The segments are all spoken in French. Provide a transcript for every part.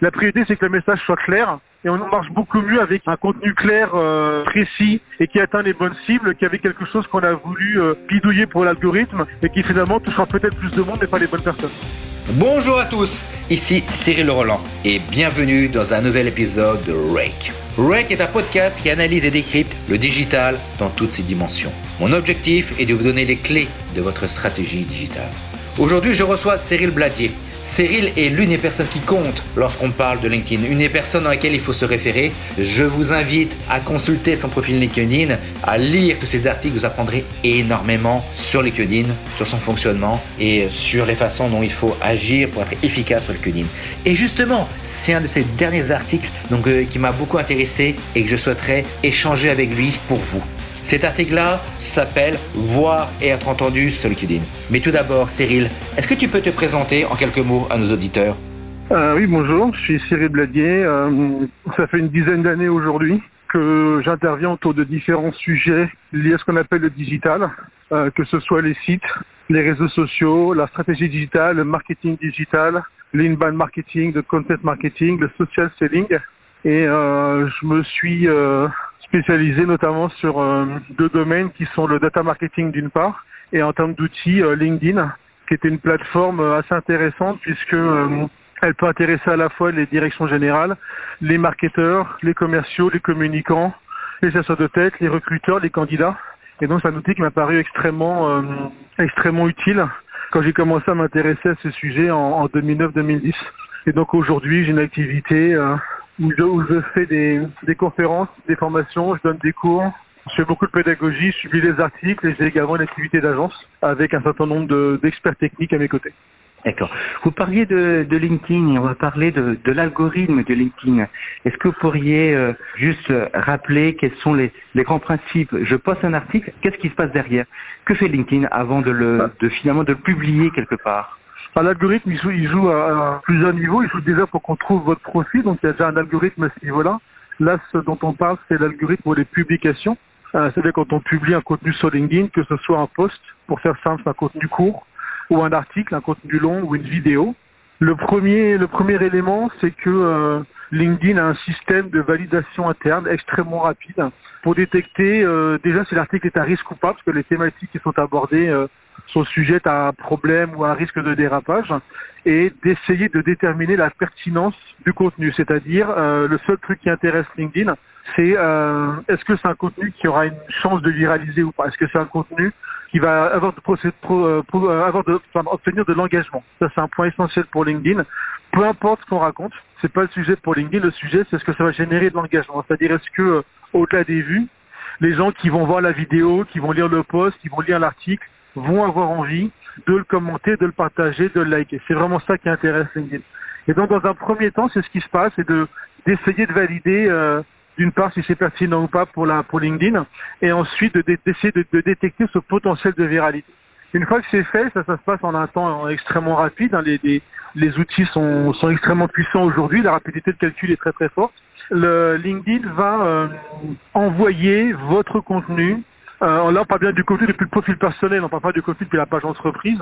La priorité, c'est que le message soit clair et on marche beaucoup mieux avec un contenu clair, euh, précis et qui atteint les bonnes cibles qu'avec quelque chose qu'on a voulu euh, bidouiller pour l'algorithme et qui finalement touchera peut-être plus de monde mais pas les bonnes personnes. Bonjour à tous, ici Cyril Roland et bienvenue dans un nouvel épisode de Rake. Rake est un podcast qui analyse et décrypte le digital dans toutes ses dimensions. Mon objectif est de vous donner les clés de votre stratégie digitale. Aujourd'hui, je reçois Cyril Bladier. Cyril est l'une des personnes qui compte lorsqu'on parle de LinkedIn, une des personnes dans lesquelles il faut se référer. Je vous invite à consulter son profil LinkedIn, à lire tous ses articles, vous apprendrez énormément sur LinkedIn, sur son fonctionnement et sur les façons dont il faut agir pour être efficace sur LinkedIn. Et justement, c'est un de ces derniers articles euh, qui m'a beaucoup intéressé et que je souhaiterais échanger avec lui pour vous. Cet article-là s'appelle Voir et être entendu LinkedIn. Mais tout d'abord, Cyril, est-ce que tu peux te présenter en quelques mots à nos auditeurs euh, Oui, bonjour, je suis Cyril Bladier. Euh, ça fait une dizaine d'années aujourd'hui que j'interviens autour de différents sujets liés à ce qu'on appelle le digital, euh, que ce soit les sites, les réseaux sociaux, la stratégie digitale, le marketing digital, l'inbound marketing, le content marketing, le social selling. Et je me suis spécialisé notamment sur euh, deux domaines qui sont le data marketing d'une part et en termes d'outils euh, LinkedIn, qui était une plateforme euh, assez intéressante puisque elle peut intéresser à la fois les directions générales, les marketeurs, les commerciaux, les communicants, les chasseurs de tête, les recruteurs, les candidats. Et donc c'est un outil qui m'a paru extrêmement extrêmement utile quand j'ai commencé à m'intéresser à ce sujet en, en 2009-2010. Et donc aujourd'hui j'ai une activité où je, fais des, conférences, des formations, je donne des cours, je fais beaucoup de pédagogie, je publie des articles et j'ai également une activité d'agence avec un certain nombre d'experts techniques à mes côtés. D'accord. Vous parliez de, LinkedIn et on va parler de, l'algorithme de LinkedIn. Est-ce que vous pourriez euh, juste rappeler quels sont les, grands principes? Je poste un article, qu'est-ce qui se passe derrière? Que fait LinkedIn avant de le, de, finalement de le publier quelque part? L'algorithme, il joue, à, plusieurs niveaux. Il joue déjà pour qu'on trouve votre profil. Donc, il y a déjà un algorithme à ce niveau-là. Là, ce dont on parle, c'est l'algorithme pour les publications. Euh, C'est-à-dire quand on publie un contenu sur LinkedIn, que ce soit un post, pour faire simple, un contenu court, ou un article, un contenu long, ou une vidéo. Le premier, le premier élément, c'est que euh, LinkedIn a un système de validation interne extrêmement rapide pour détecter euh, déjà si l'article est à risque ou pas, parce que les thématiques qui sont abordées euh, sont sujettes à un problème ou à un risque de dérapage, et d'essayer de déterminer la pertinence du contenu. C'est-à-dire, euh, le seul truc qui intéresse LinkedIn, c'est euh, est-ce que c'est un contenu qui aura une chance de viraliser ou pas? Est-ce que c'est un contenu qui va avoir de, euh, avoir de obtenir de l'engagement? Ça, c'est un point essentiel pour LinkedIn. Peu importe ce qu'on raconte, c'est pas le sujet pour LinkedIn. Le sujet, c'est ce que ça va générer de l'engagement. C'est-à-dire, est-ce que au-delà des vues, les gens qui vont voir la vidéo, qui vont lire le post, qui vont lire l'article, vont avoir envie de le commenter, de le partager, de le liker. C'est vraiment ça qui intéresse LinkedIn. Et donc, dans un premier temps, c'est ce qui se passe, c'est de d'essayer de valider euh, d'une part si c'est pertinent ou pas pour la pour LinkedIn, et ensuite d'essayer de, de, détecter ce potentiel de viralité. Une fois que c'est fait, ça, ça se passe en un temps extrêmement rapide. Hein. les, les, les, outils sont, sont extrêmement puissants aujourd'hui, la rapidité de calcul est très très forte. Le LinkedIn va euh, envoyer votre contenu euh, là, on parle bien du contenu depuis le profil personnel, on parle pas du contenu depuis la page entreprise,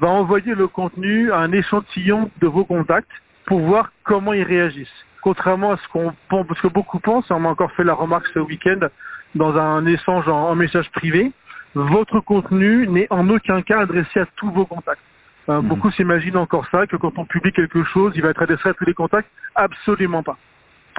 va envoyer le contenu à un échantillon de vos contacts pour voir comment ils réagissent. Contrairement à ce qu'on parce que beaucoup pensent, on m'a encore fait la remarque ce week-end dans un échange en, message privé, votre contenu n'est en aucun cas adressé à tous vos contacts. Euh, mmh. Beaucoup s'imaginent encore ça, que quand on publie quelque chose, il va être adressé à tous les contacts? Absolument pas.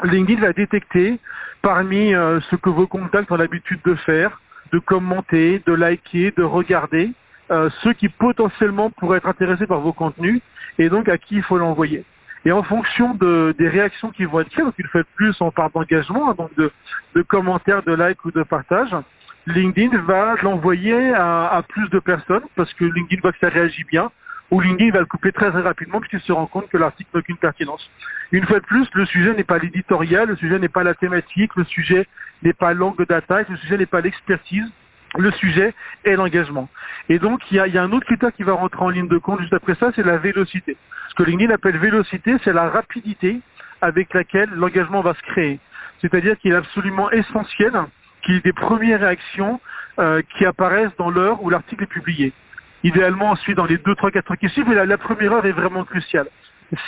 LinkedIn va détecter parmi euh, ce que vos contacts ont l'habitude de faire, de commenter, de liker, de regarder euh, ceux qui potentiellement pourraient être intéressés par vos contenus et donc à qui il faut l'envoyer. Et en fonction de, des réactions qui vont être faites, donc une fois de plus on parle d'engagement, hein, donc de, de, commentaires, de likes ou de partages, LinkedIn va l'envoyer à, à, plus de personnes parce que LinkedIn voit que ça réagit bien, ou LinkedIn va le couper très, très rapidement puisqu'il se rend compte que l'article n'a aucune pertinence. Une fois de plus, le sujet n'est pas l'éditorial, le sujet n'est pas la thématique, le sujet n'est pas l'angle d'attaque, le sujet n'est pas l'expertise, le sujet est l'engagement. Et donc, il y, a, y, a, un autre critère qui va rentrer en ligne de compte juste après ça, c'est la vélocité. Ce que LinkedIn appelle vélocité, c'est la rapidité avec laquelle l'engagement va se créer. C'est-à-dire qu'il est absolument essentiel qu'il y ait des premières réactions euh, qui apparaissent dans l'heure où l'article est publié idéalement ensuite dans les 2, 3, 4 heures qui suivent, mais la, première heure est vraiment cruciale.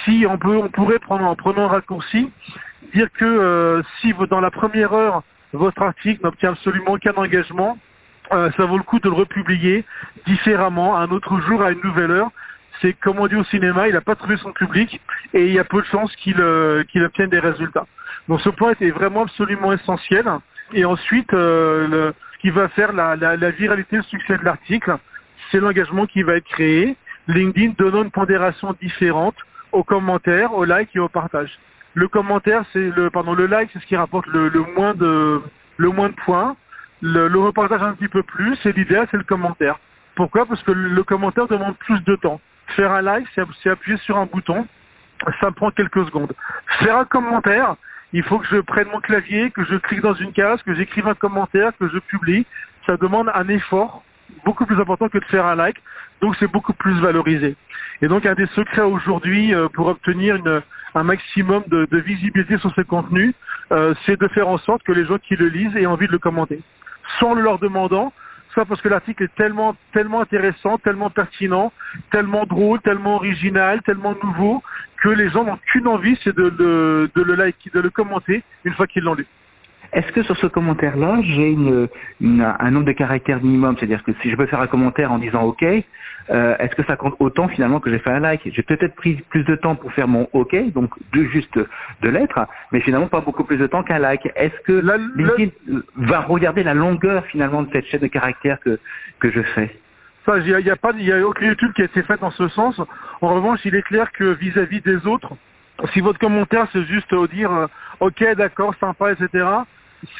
si on peut, on pourrait prendre en prenant un raccourci, dire que euh, si dans la première heure votre article n'obtient absolument aucun engagement, euh, ça vaut le coup de le republier différemment, un autre jour, à une nouvelle heure. C'est comme on dit au cinéma, il n'a pas trouvé son public et il y a peu de chances qu'il euh, obtienne des résultats. Donc ce point est vraiment absolument essentiel. Et ensuite, euh, ce qui va faire la, la, viralité, le succès de l'article, c'est l'engagement qui va être créé. LinkedIn donnant une pondération différente aux commentaires, aux likes et au partage. Le commentaire, c'est le, pardon, le like, c'est ce qui rapporte le, le, moins de, le moins de points. Le, le repartage un petit peu plus, et l'idéal, c'est le commentaire. Pourquoi? Parce que le commentaire demande plus de temps. Faire un like, c'est appuyer sur un bouton, ça prend quelques secondes. Faire un commentaire, il faut que je prenne mon clavier, que je clique dans une case, que j'écrive un commentaire, que je publie. Ça demande un effort beaucoup plus important que de faire un like, donc c'est beaucoup plus valorisé. Et donc un des secrets aujourd'hui euh, pour obtenir un maximum de, visibilité sur ce contenu, euh, c'est de faire en sorte que les gens qui le lisent aient envie de le commenter, sans le leur demandant, soit parce que l'article est tellement, tellement intéressant, tellement pertinent, tellement drôle, tellement original, tellement nouveau, que les gens n'ont qu'une envie, c'est de, de, le like, de le commenter une fois qu'ils l'ont lu. Est-ce que sur ce commentaire-là, j'ai une, une, un nombre de caractères minimum? C'est-à-dire que si je peux faire un commentaire en disant OK, euh, est-ce que ça compte autant finalement que j'ai fait un like? J'ai peut-être pris plus de temps pour faire mon OK, donc de juste de lettres, mais finalement pas beaucoup plus de temps qu'un like. Est-ce que la, LinkedIn va regarder la longueur finalement de cette chaîne de caractères que, que je fais? Il n'y a, a, pas, il y a aucune étude qui a été faite dans ce sens. En revanche, il est clair que vis-à-vis -vis des autres, si votre commentaire c'est juste dire euh, OK, d'accord, sympa, etc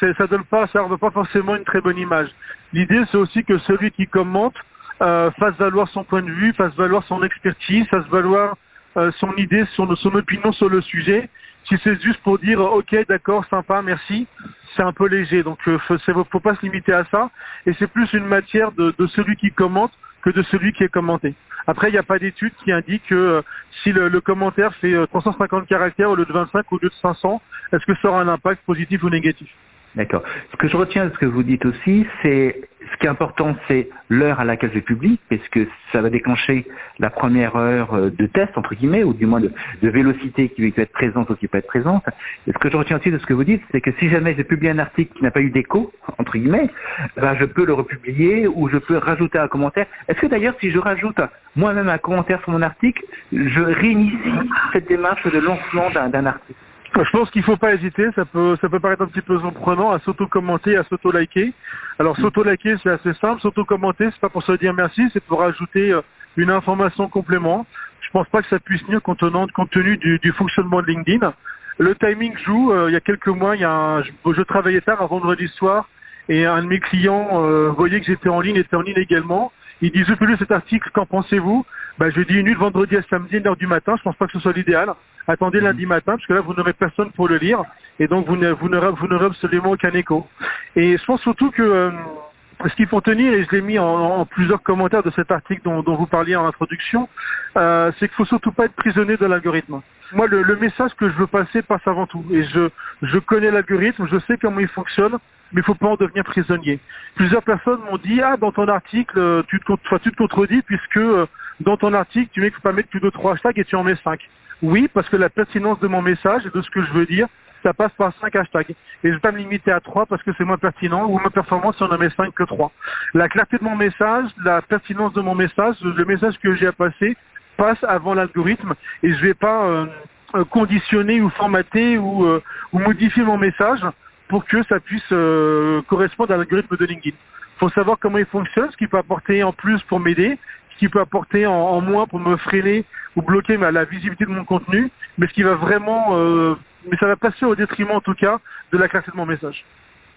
ça donne pas, ça donne pas forcément une très bonne image. L'idée, c'est aussi que celui qui commente euh, fasse valoir son point de vue, fasse valoir son expertise, fasse valoir euh, son idée, son, opinion sur le sujet. Si c'est juste pour dire OK, d'accord, sympa, merci, c'est un peu léger. Donc, euh, faut, faut pas se limiter à ça. Et c'est plus une matière de, celui qui commente que de celui qui est commenté. Après, il n'y a pas d'étude qui indique que euh, si le, commentaire fait 350 caractères au lieu de 25 ou au lieu de 500, est-ce que ça aura un impact positif ou négatif? D'accord. Ce que je retiens de ce que vous dites aussi, c'est ce qui est important, c'est l'heure à laquelle je publie, parce que ça va déclencher la première heure euh, de test, entre guillemets, ou du moins de, de vélocité qui peut être présente ou qui peut être présente. Et ce que je retiens aussi de ce que vous dites, c'est que si jamais je publie un article qui n'a pas eu d'écho, entre guillemets, ben je peux le republier ou je peux rajouter un commentaire. Est-ce que d'ailleurs, si je rajoute moi-même un commentaire sur mon article, je réinitie cette démarche de lancement d'un article? Je pense qu'il ne faut pas hésiter, ça peut, ça peut paraître un petit peu surprenant à s'auto-commenter, à s'auto-liker. Alors s'auto-liker c'est assez simple, s'auto-commenter c'est pas pour se dire merci, c'est pour ajouter euh, une information complément. Je pense pas que ça puisse nuire compte tenu, du, du, fonctionnement de LinkedIn. Le timing joue, euh, il y a quelques mois, il y a un, je, je, travaillais tard un vendredi soir et un de mes clients euh, voyait que j'étais en ligne, était en ligne également. Il dit, je peux lire cet article, qu'en pensez-vous? Ben, Je lui dis, une nuit vendredi à samedi, 1 heure du matin, je pense pas que ce soit l'idéal attendez lundi matin, parce que là, vous n'aurez personne pour le lire, et donc vous n'aurez absolument aucun écho. Et je pense surtout que euh, ce qu'il faut tenir, et je l'ai mis en, en, plusieurs commentaires de cet article dont, dont vous parliez en introduction, euh, c'est qu'il faut surtout pas être prisonnier de l'algorithme. Moi, le, le, message que je veux passer passe avant tout. Et je, je connais l'algorithme, je sais comment il fonctionne, mais il faut pas en devenir prisonnier. Plusieurs personnes m'ont dit, ah, dans ton article, euh, tu te, enfin, tu te contredis, puisque euh, dans ton article, tu mets qu'il faut pas mettre plus de trois hashtags et tu en mets cinq. Oui, parce que la pertinence de mon message et de ce que je veux dire, ça passe par cinq hashtags. Et je vais pas me limiter à trois parce que c'est moins pertinent ou moins performant si on en met cinq que trois. La clarté de mon message, la pertinence de mon message, le message que j'ai à passer passe avant l'algorithme et je vais pas euh, conditionner ou formater ou, euh, ou, modifier mon message pour que ça puisse euh, correspondre à l'algorithme de LinkedIn. Il faut savoir comment il fonctionne, ce qu'il peut apporter en plus pour m'aider, ce qu'il peut apporter en, en, moins pour me freiner ou bloquer la visibilité de mon contenu, mais ce qui va vraiment, euh, mais ça va passer au détriment en tout cas de la clarté de mon message.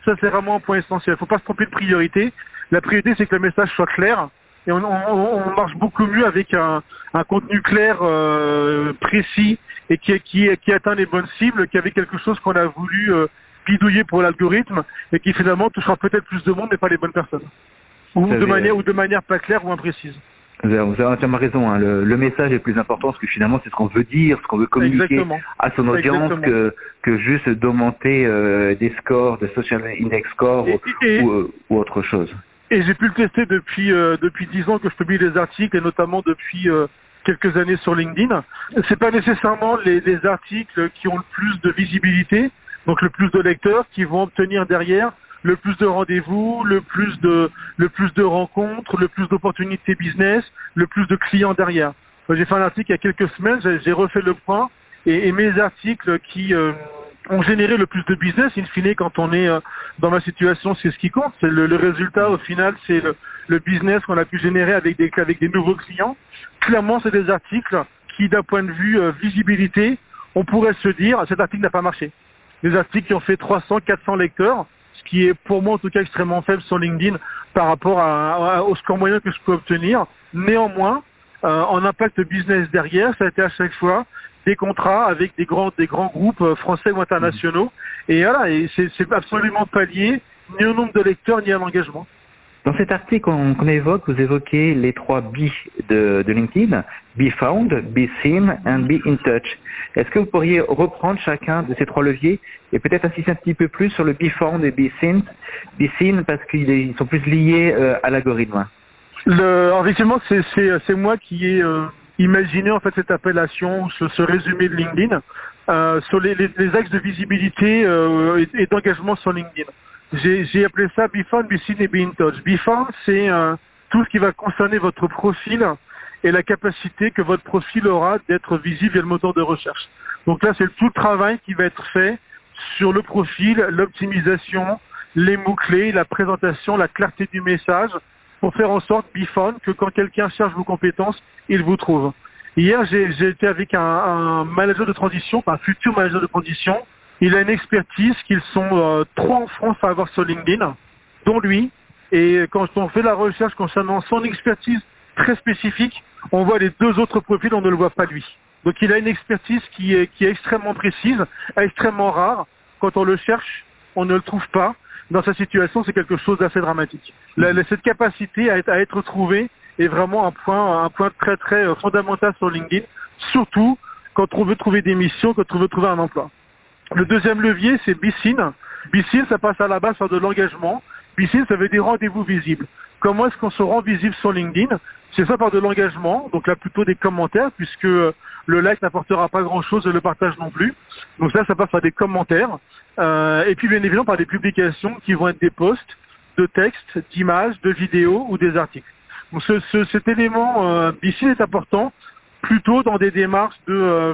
Ça c'est vraiment un point essentiel. Il ne faut pas se tromper de priorité. La priorité c'est que le message soit clair et on, on, on marche beaucoup mieux avec un, un contenu clair, euh, précis et qui, qui, qui, atteint les bonnes cibles qu'avec quelque chose qu'on a voulu euh, bidouiller pour l'algorithme et qui finalement touchera peut-être plus de monde mais pas les bonnes personnes. Ou de manière ou de manière pas claire ou imprécise. Vous avez entièrement raison. Hein. Le, le, message est plus important parce que finalement, c'est ce qu'on veut dire, ce qu'on veut communiquer Exactement. à son audience que, que juste d'augmenter euh, des scores, de social index score et, et, ou, ou, ou, autre chose. Et j'ai pu le tester depuis euh, depuis dix ans que je publie des articles et notamment depuis euh, quelques années sur LinkedIn. C'est pas nécessairement les, les, articles qui ont le plus de visibilité, donc le plus de lecteurs, qui vont obtenir derrière le plus de rendez-vous, le plus de le plus de rencontres, le plus d'opportunités business, le plus de clients derrière. J'ai fait un article il y a quelques semaines, j'ai refait le point et, mes articles qui euh, ont généré le plus de business, in fine, quand on est euh, dans ma situation, c'est ce qui compte. C'est le, le, résultat, au final, c'est le, le, business qu'on a pu générer avec des, avec des nouveaux clients. Clairement, c'est des articles qui, d'un point de vue euh, visibilité, on pourrait se dire, cet article n'a pas marché. Des articles qui ont fait 300, 400 lecteurs, ce qui est pour moi en tout cas extrêmement faible sur LinkedIn par rapport à, à, au score moyen que je peux obtenir. Néanmoins, euh, en impact business derrière, ça a été à chaque fois des contrats avec des grands, des grands groupes euh, français ou internationaux. Et voilà, et c'est absolument pas lié ni au nombre de lecteurs ni à l'engagement. Dans cet article qu'on qu évoque, vous évoquez les trois B de, LinkedIn, Be Found, Be Seen and Be in Touch. Est-ce que vous pourriez reprendre chacun de ces trois leviers et peut-être insister un petit peu plus sur le Be Found et Be Seen, Be Seen parce qu'ils sont plus liés euh, à l'algorithme le, effectivement, c'est moi qui ai euh, imaginé en fait cette appellation, ce, résumé de LinkedIn euh, sur les, axes de visibilité et d'engagement sur LinkedIn. J'ai appelé ça Before, Be et Be in Touch. Before, c'est euh, tout ce qui va concerner votre profil et la capacité que votre profil aura d'être visible via le moteur de recherche. Donc là, c'est tout le travail qui va être fait sur le profil, l'optimisation, les mots-clés, la présentation, la clarté du message, pour faire en sorte, Bifone, que quand quelqu'un cherche vos compétences, il vous trouve. Hier, j'ai été avec un, un, manager de transition, un futur manager de transition. Il a une expertise qu'ils sont euh, trois en France à avoir sur LinkedIn, dont lui. Et quand on fait la recherche concernant son expertise très spécifique, on voit les deux autres profils, on ne le voit pas lui. Donc il a une expertise qui est, extrêmement précise, extrêmement rare. Quand on le cherche, on ne le trouve pas dans sa situation, c'est quelque chose d'assez dramatique. Cette capacité à être, à trouvée est vraiment un point, un point très très euh, fondamental sur LinkedIn, surtout quand on veut trouver des missions, quand on veut trouver un emploi. Le deuxième levier, c'est BICIN. BICIN, ça passe à la base par de l'engagement. BICIN, ça veut dire rendez-vous visibles. Comment est-ce qu'on se rend visible sur LinkedIn? C'est ça par de l'engagement, donc là plutôt des commentaires, puisque le like n'apportera pas grand-chose et le partage non plus. Donc ça, ça passe par des commentaires. Euh, et puis bien évidemment par des publications qui vont être des posts de textes, d'images, de vidéos ou des articles. Donc ce, ce, cet élément euh, ici est important plutôt dans des démarches de, euh,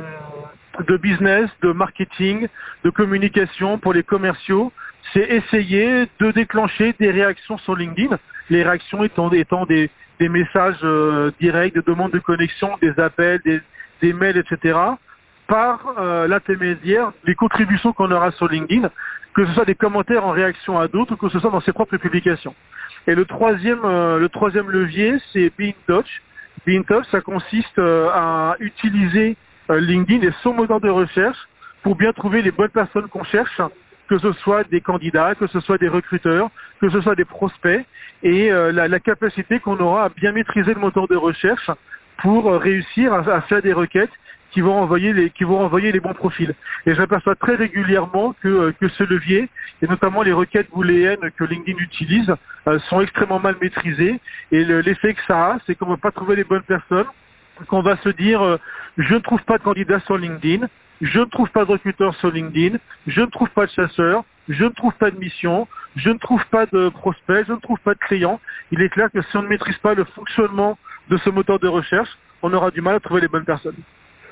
de business, de marketing, de communication pour les commerciaux. C'est essayer de déclencher des réactions sur LinkedIn. Les réactions étant, des, messages euh, directs, des demandes de connexion, des appels, des, mails, etc par euh, l'intermédiaire des contributions qu'on aura sur LinkedIn, que ce soit des commentaires en réaction à d'autres, que ce soit dans ses propres publications. Et le troisième, euh, le troisième levier, c'est Be in Touch. Be in Touch, ça consiste à utiliser LinkedIn et son moteur de recherche pour bien trouver les bonnes personnes qu'on cherche, que ce soit des candidats, que ce soit des recruteurs, que ce soit des prospects, et euh, la, capacité qu'on aura à bien maîtriser le moteur de recherche pour euh, réussir à, faire des requêtes qui vont envoyer les qui vont envoyer les bons profils. Et j'aperçois très régulièrement que euh, que ce levier et notamment les requêtes booléennes que LinkedIn utilise euh, sont extrêmement mal maîtrisées et l'effet que ça a, c'est qu'on ne va pas trouver les bonnes personnes, qu'on va se dire euh, je ne trouve pas de candidat sur LinkedIn, je ne trouve pas de recruteur sur LinkedIn, je ne trouve pas de chasseur, je ne trouve pas de mission, je ne trouve pas de prospect, je ne trouve pas de client. Il est clair que si on ne maîtrise pas le fonctionnement de ce moteur de recherche, on aura du mal à trouver les bonnes personnes.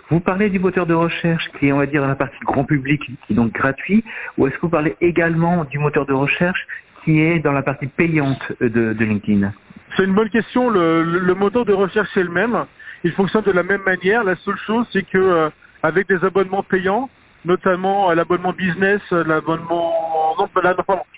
Vous parlez du moteur de recherche qui est, on va dire, dans la partie grand public, qui est donc gratuit, ou est-ce que vous parlez également du moteur de recherche qui est dans la partie payante de, de LinkedIn? C'est une bonne question. Le, le, moteur de recherche est le même. Il fonctionne de la même manière. La seule chose, c'est que euh, avec des abonnements payants, notamment euh, l'abonnement business, euh, l'abonnement, non,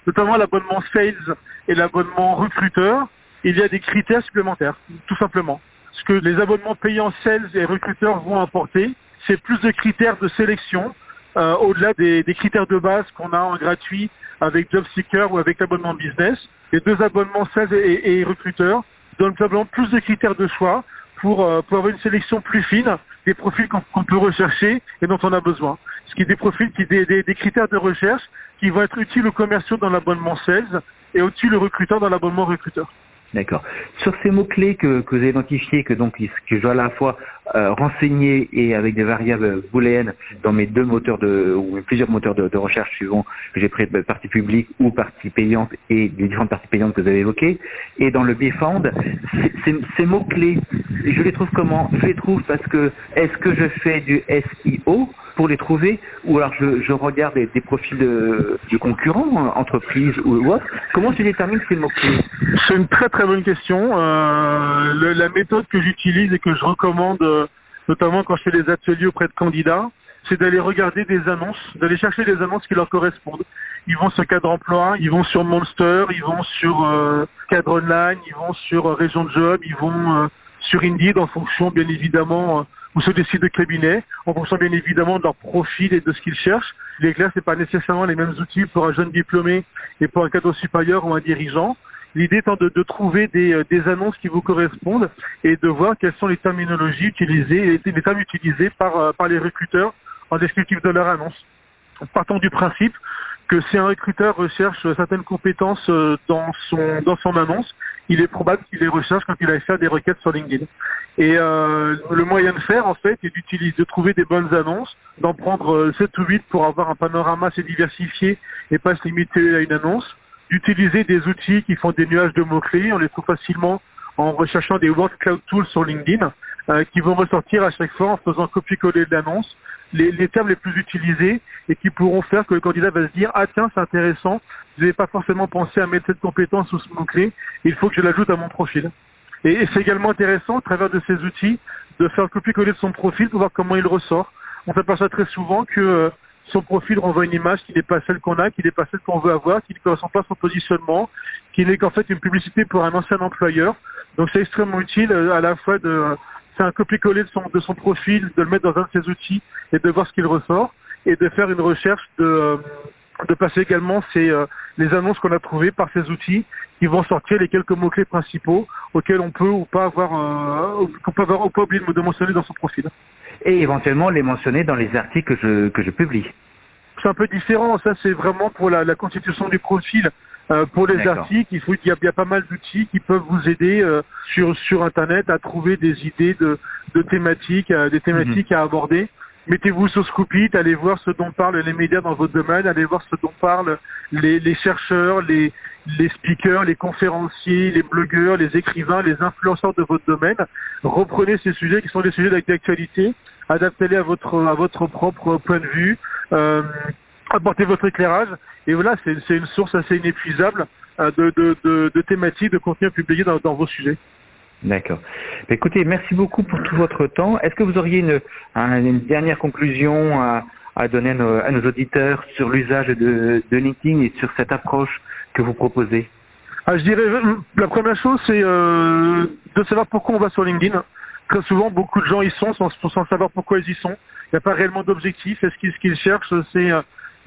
notamment l'abonnement sales et l'abonnement recruteur, il y a des critères supplémentaires, tout simplement ce que les abonnements payants sales et recruteurs vont apporter, c'est plus de critères de sélection euh, au-delà des, des, critères de base qu'on a en gratuit avec JobSeeker ou avec l'abonnement business. Les deux abonnements sales et, et recruteurs donnent simplement plus de critères de choix pour, euh, pour avoir une sélection plus fine des profils qu'on qu peut rechercher et dont on a besoin. Ce qui est des profils qui des, critères de recherche qui vont être utiles aux commerciaux dans l'abonnement sales et au-dessus le recruteur dans l'abonnement recruteur. D'accord. Sur ces mots-clés que, que vous avez identifiés, que donc je dois à la fois euh, renseigner et avec des variables booléennes dans mes deux moteurs de ou plusieurs moteurs de, recherche suivant que j'ai pris de partie publique ou partie payante et les différentes parties payantes que vous avez évoquées. Et dans le BFound, ces mots-clés, je les trouve comment? Je les trouve parce que est-ce que je fais du SEO pour les trouver ou alors je, regarde des, profils de, concurrents, entreprises ou autres Comment je détermine ces mots-clés? C'est une très très bonne question. Euh, la méthode que j'utilise et que je recommande, euh, notamment quand je fais des ateliers auprès de candidats, c'est d'aller regarder des annonces, d'aller chercher des annonces qui leur correspondent. Ils vont sur Cadre Emploi, ils vont sur Monster, ils vont sur euh, Cadre Online, ils vont sur Région de Job, ils vont sur Indeed en fonction bien évidemment ou sur des sites de cabinet, en fonction bien évidemment de leur profil et de ce qu'ils cherchent. Il est clair, ce n'est pas nécessairement les mêmes outils pour un jeune diplômé et pour un cadre supérieur ou un dirigeant. L'idée étant de, trouver euh, des, annonces qui vous correspondent et de voir quelles sont les terminologies utilisées, les, termes utilisés par, euh, par les recruteurs en descriptif de leur annonce. Partons du principe que si un recruteur recherche certaines compétences euh, dans son, dans son annonce, il est probable qu'il les recherche quand il va faire des requêtes sur LinkedIn. Et euh, le moyen de faire, en fait, est d'utiliser, de trouver des bonnes annonces, d'en prendre 7 euh, ou 8 pour avoir un panorama assez diversifié et pas se limiter à une annonce, d'utiliser des outils qui font des nuages de mots-clés, on les trouve facilement en recherchant des Word Cloud Tools sur LinkedIn, qui vont ressortir à chaque fois en faisant copier-coller de l'annonce, les, termes les plus utilisés et qui pourront faire que le candidat va se dire ah tiens c'est intéressant, je n'avais pas forcément pensé à mettre cette compétence ou ce mot-clé, il faut que je l'ajoute à mon profil. Et, c'est également intéressant, à travers de ces outils, de faire copier-coller de son profil pour voir comment il ressort. On s'aperçoit très souvent que euh, son profil renvoie une image qui n'est pas celle qu'on a, qui n'est pas celle qu'on veut avoir, qui ne correspond pas à son positionnement, qui n'est qu'en fait une publicité pour un ancien employeur. Donc c'est extrêmement utile euh, à la fois de faire un copier-coller de son, de son profil, de le mettre dans un de ses outils et de voir ce qu'il ressort, et de faire une recherche de, euh, de passer également ces, euh, les annonces qu'on a trouvées par ces outils qui vont sortir les quelques mots-clés principaux auxquels on peut ou pas avoir, euh, qu'on peut avoir ou pas oublié de mentionner dans son profil. Et éventuellement les mentionner dans les articles que je, que je publie. C'est un peu différent, ça c'est vraiment pour la, la constitution du profil. Euh, pour les articles, il faut qu'il y, a pas mal d'outils qui peuvent vous aider euh, sur sur internet à trouver des idées de, de thématiques, euh, des thématiques mhm. à aborder. Mettez-vous sur Scoopit, allez voir ce dont parlent les médias dans votre domaine, allez voir ce dont parlent les, les chercheurs, les, les speakers, les conférenciers, les blogueurs, les écrivains, les influenceurs de votre domaine. Reprenez ces sujets qui sont des sujets d'actualité, adaptez-les à votre à votre propre point de vue. Euh, apportez votre éclairage. Et voilà, c'est une source assez inépuisable euh, de, thématiques, de contenu publié dans, dans vos sujets. D'accord. Écoutez, merci beaucoup pour tout votre temps. Est-ce que vous auriez une, une dernière conclusion à, donner à nos, auditeurs sur l'usage de, LinkedIn et sur cette approche que vous proposez? Ah, Je dirais, euh, la première chose, c'est euh, de savoir pourquoi on va sur LinkedIn. Très souvent, beaucoup de gens y sont sans, sans savoir pourquoi ils y sont. Il n'y a pas réellement d'objectif. Est-ce qu'ils, ce qu'ils cherchent, c'est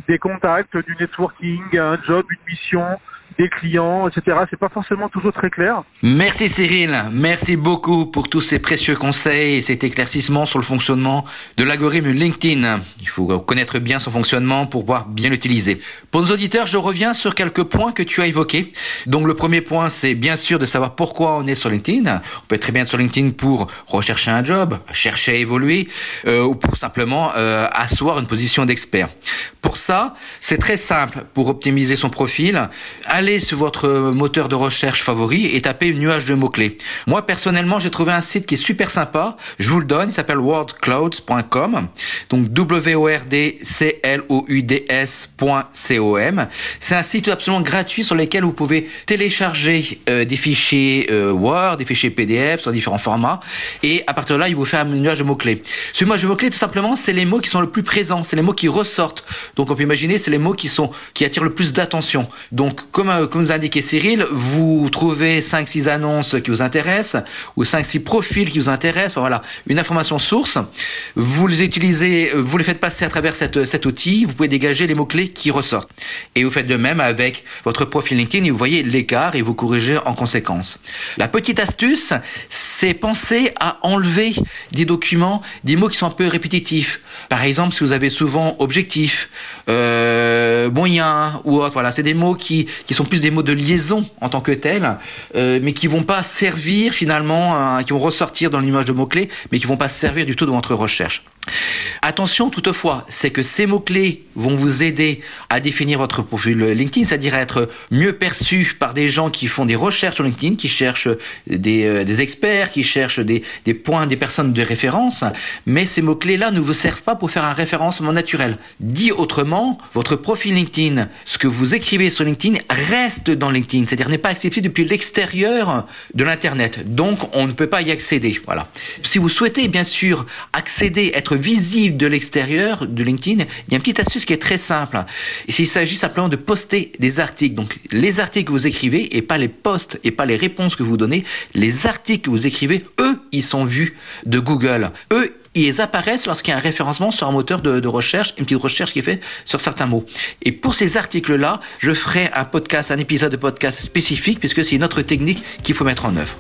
des contacts, du networking, un job, une mission, des clients, etc. C'est pas forcément toujours très clair. Merci Cyril, merci beaucoup pour tous ces précieux conseils et cet éclaircissement sur le fonctionnement de l'algorithme LinkedIn. Il faut connaître bien son fonctionnement pour pouvoir bien l'utiliser. Pour nos auditeurs, je reviens sur quelques points que tu as évoqués. Donc le premier point, c'est bien sûr de savoir pourquoi on est sur LinkedIn. On peut être très bien sur LinkedIn pour rechercher un job, chercher à évoluer, euh, ou pour simplement euh, asseoir une position d'expert. Pour ça, c'est très simple pour optimiser son profil. Allez sur votre moteur de recherche favori et tapez nuage de mots-clés. Moi, personnellement, j'ai trouvé un site qui est super sympa. Je vous le donne. Il s'appelle wordclouds.com. Donc, W-O-R-D-C-L-O-U-D-S.com. C'est un site absolument gratuit sur lequel vous pouvez télécharger euh, des fichiers euh, Word, des fichiers PDF sur différents formats. Et à partir de là, il vous fait un nuage de mots-clés. Ce nuage de mots-clés, tout simplement, c'est les mots qui sont le plus présents. C'est les mots qui ressortent. Donc, on peut imaginer, c'est les mots qui sont, qui attirent le plus d'attention. Donc, comme euh, comme nous a indiqué Cyril, vous trouvez 5-6 annonces qui vous intéressent ou 5-6 profils qui vous intéressent. voilà, une information source. Vous les utilisez, euh, vous les faites passer à travers cet outil. Vous pouvez dégager les mots-clés qui ressortent. Et vous faites de même avec votre profil LinkedIn et vous voyez l'écart et vous corrigez en conséquence. La petite astuce, c'est penser à enlever des documents, des mots qui sont un peu répétitifs. Par exemple, si vous avez souvent objectif, euh, moyen ou autre, voilà, c'est des mots qui, qui sont plus des mots de liaison en tant que tels, euh, mais qui vont pas servir finalement, qui vont ressortir dans l'image de mots-clés, mais qui vont pas servir du tout dans votre recherche. Attention toutefois, c'est que ces mots-clés vont vous aider à définir votre profil LinkedIn, c'est-à-dire être mieux perçu par des gens qui font des recherches sur LinkedIn, qui cherchent des, euh, des experts, qui cherchent des, des, points, des personnes de référence. Mais ces mots-clés-là ne vous servent pas pour faire un référencement naturel. Dit autrement, votre profil LinkedIn, ce que vous écrivez sur LinkedIn reste dans LinkedIn, c'est-à-dire n'est pas accessible depuis l'extérieur de l'Internet. Donc, on ne peut pas y accéder. Voilà. Si vous souhaitez, bien sûr, accéder, être visible de l'extérieur de LinkedIn, il y a une petite astuce qui est très simple. Il s'agit simplement de poster des articles. Donc, les articles que vous écrivez et pas les posts et pas les réponses que vous donnez, les articles que vous écrivez, eux, ils sont vus de Google. Eux, ils apparaissent lorsqu'il y a un référencement sur un moteur de, recherche, une petite recherche qui est faite sur certains mots. Et pour ces articles-là, je ferai un podcast, un épisode de podcast spécifique, puisque c'est une autre technique qu'il faut mettre en œuvre.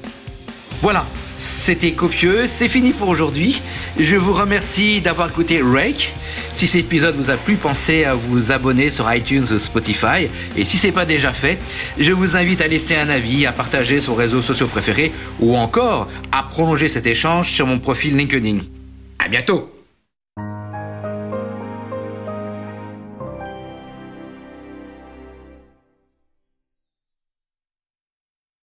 Voilà, c'était copieux, c'est fini pour aujourd'hui. Je vous remercie d'avoir écouté Rake. Si cet épisode vous a plu, pensez à vous abonner sur iTunes ou Spotify. Et si ce n'est pas déjà fait, je vous invite à laisser un avis, à partager sur vos réseaux sociaux préférés ou encore à prolonger cet échange sur mon profil LinkedIn. Bientôt!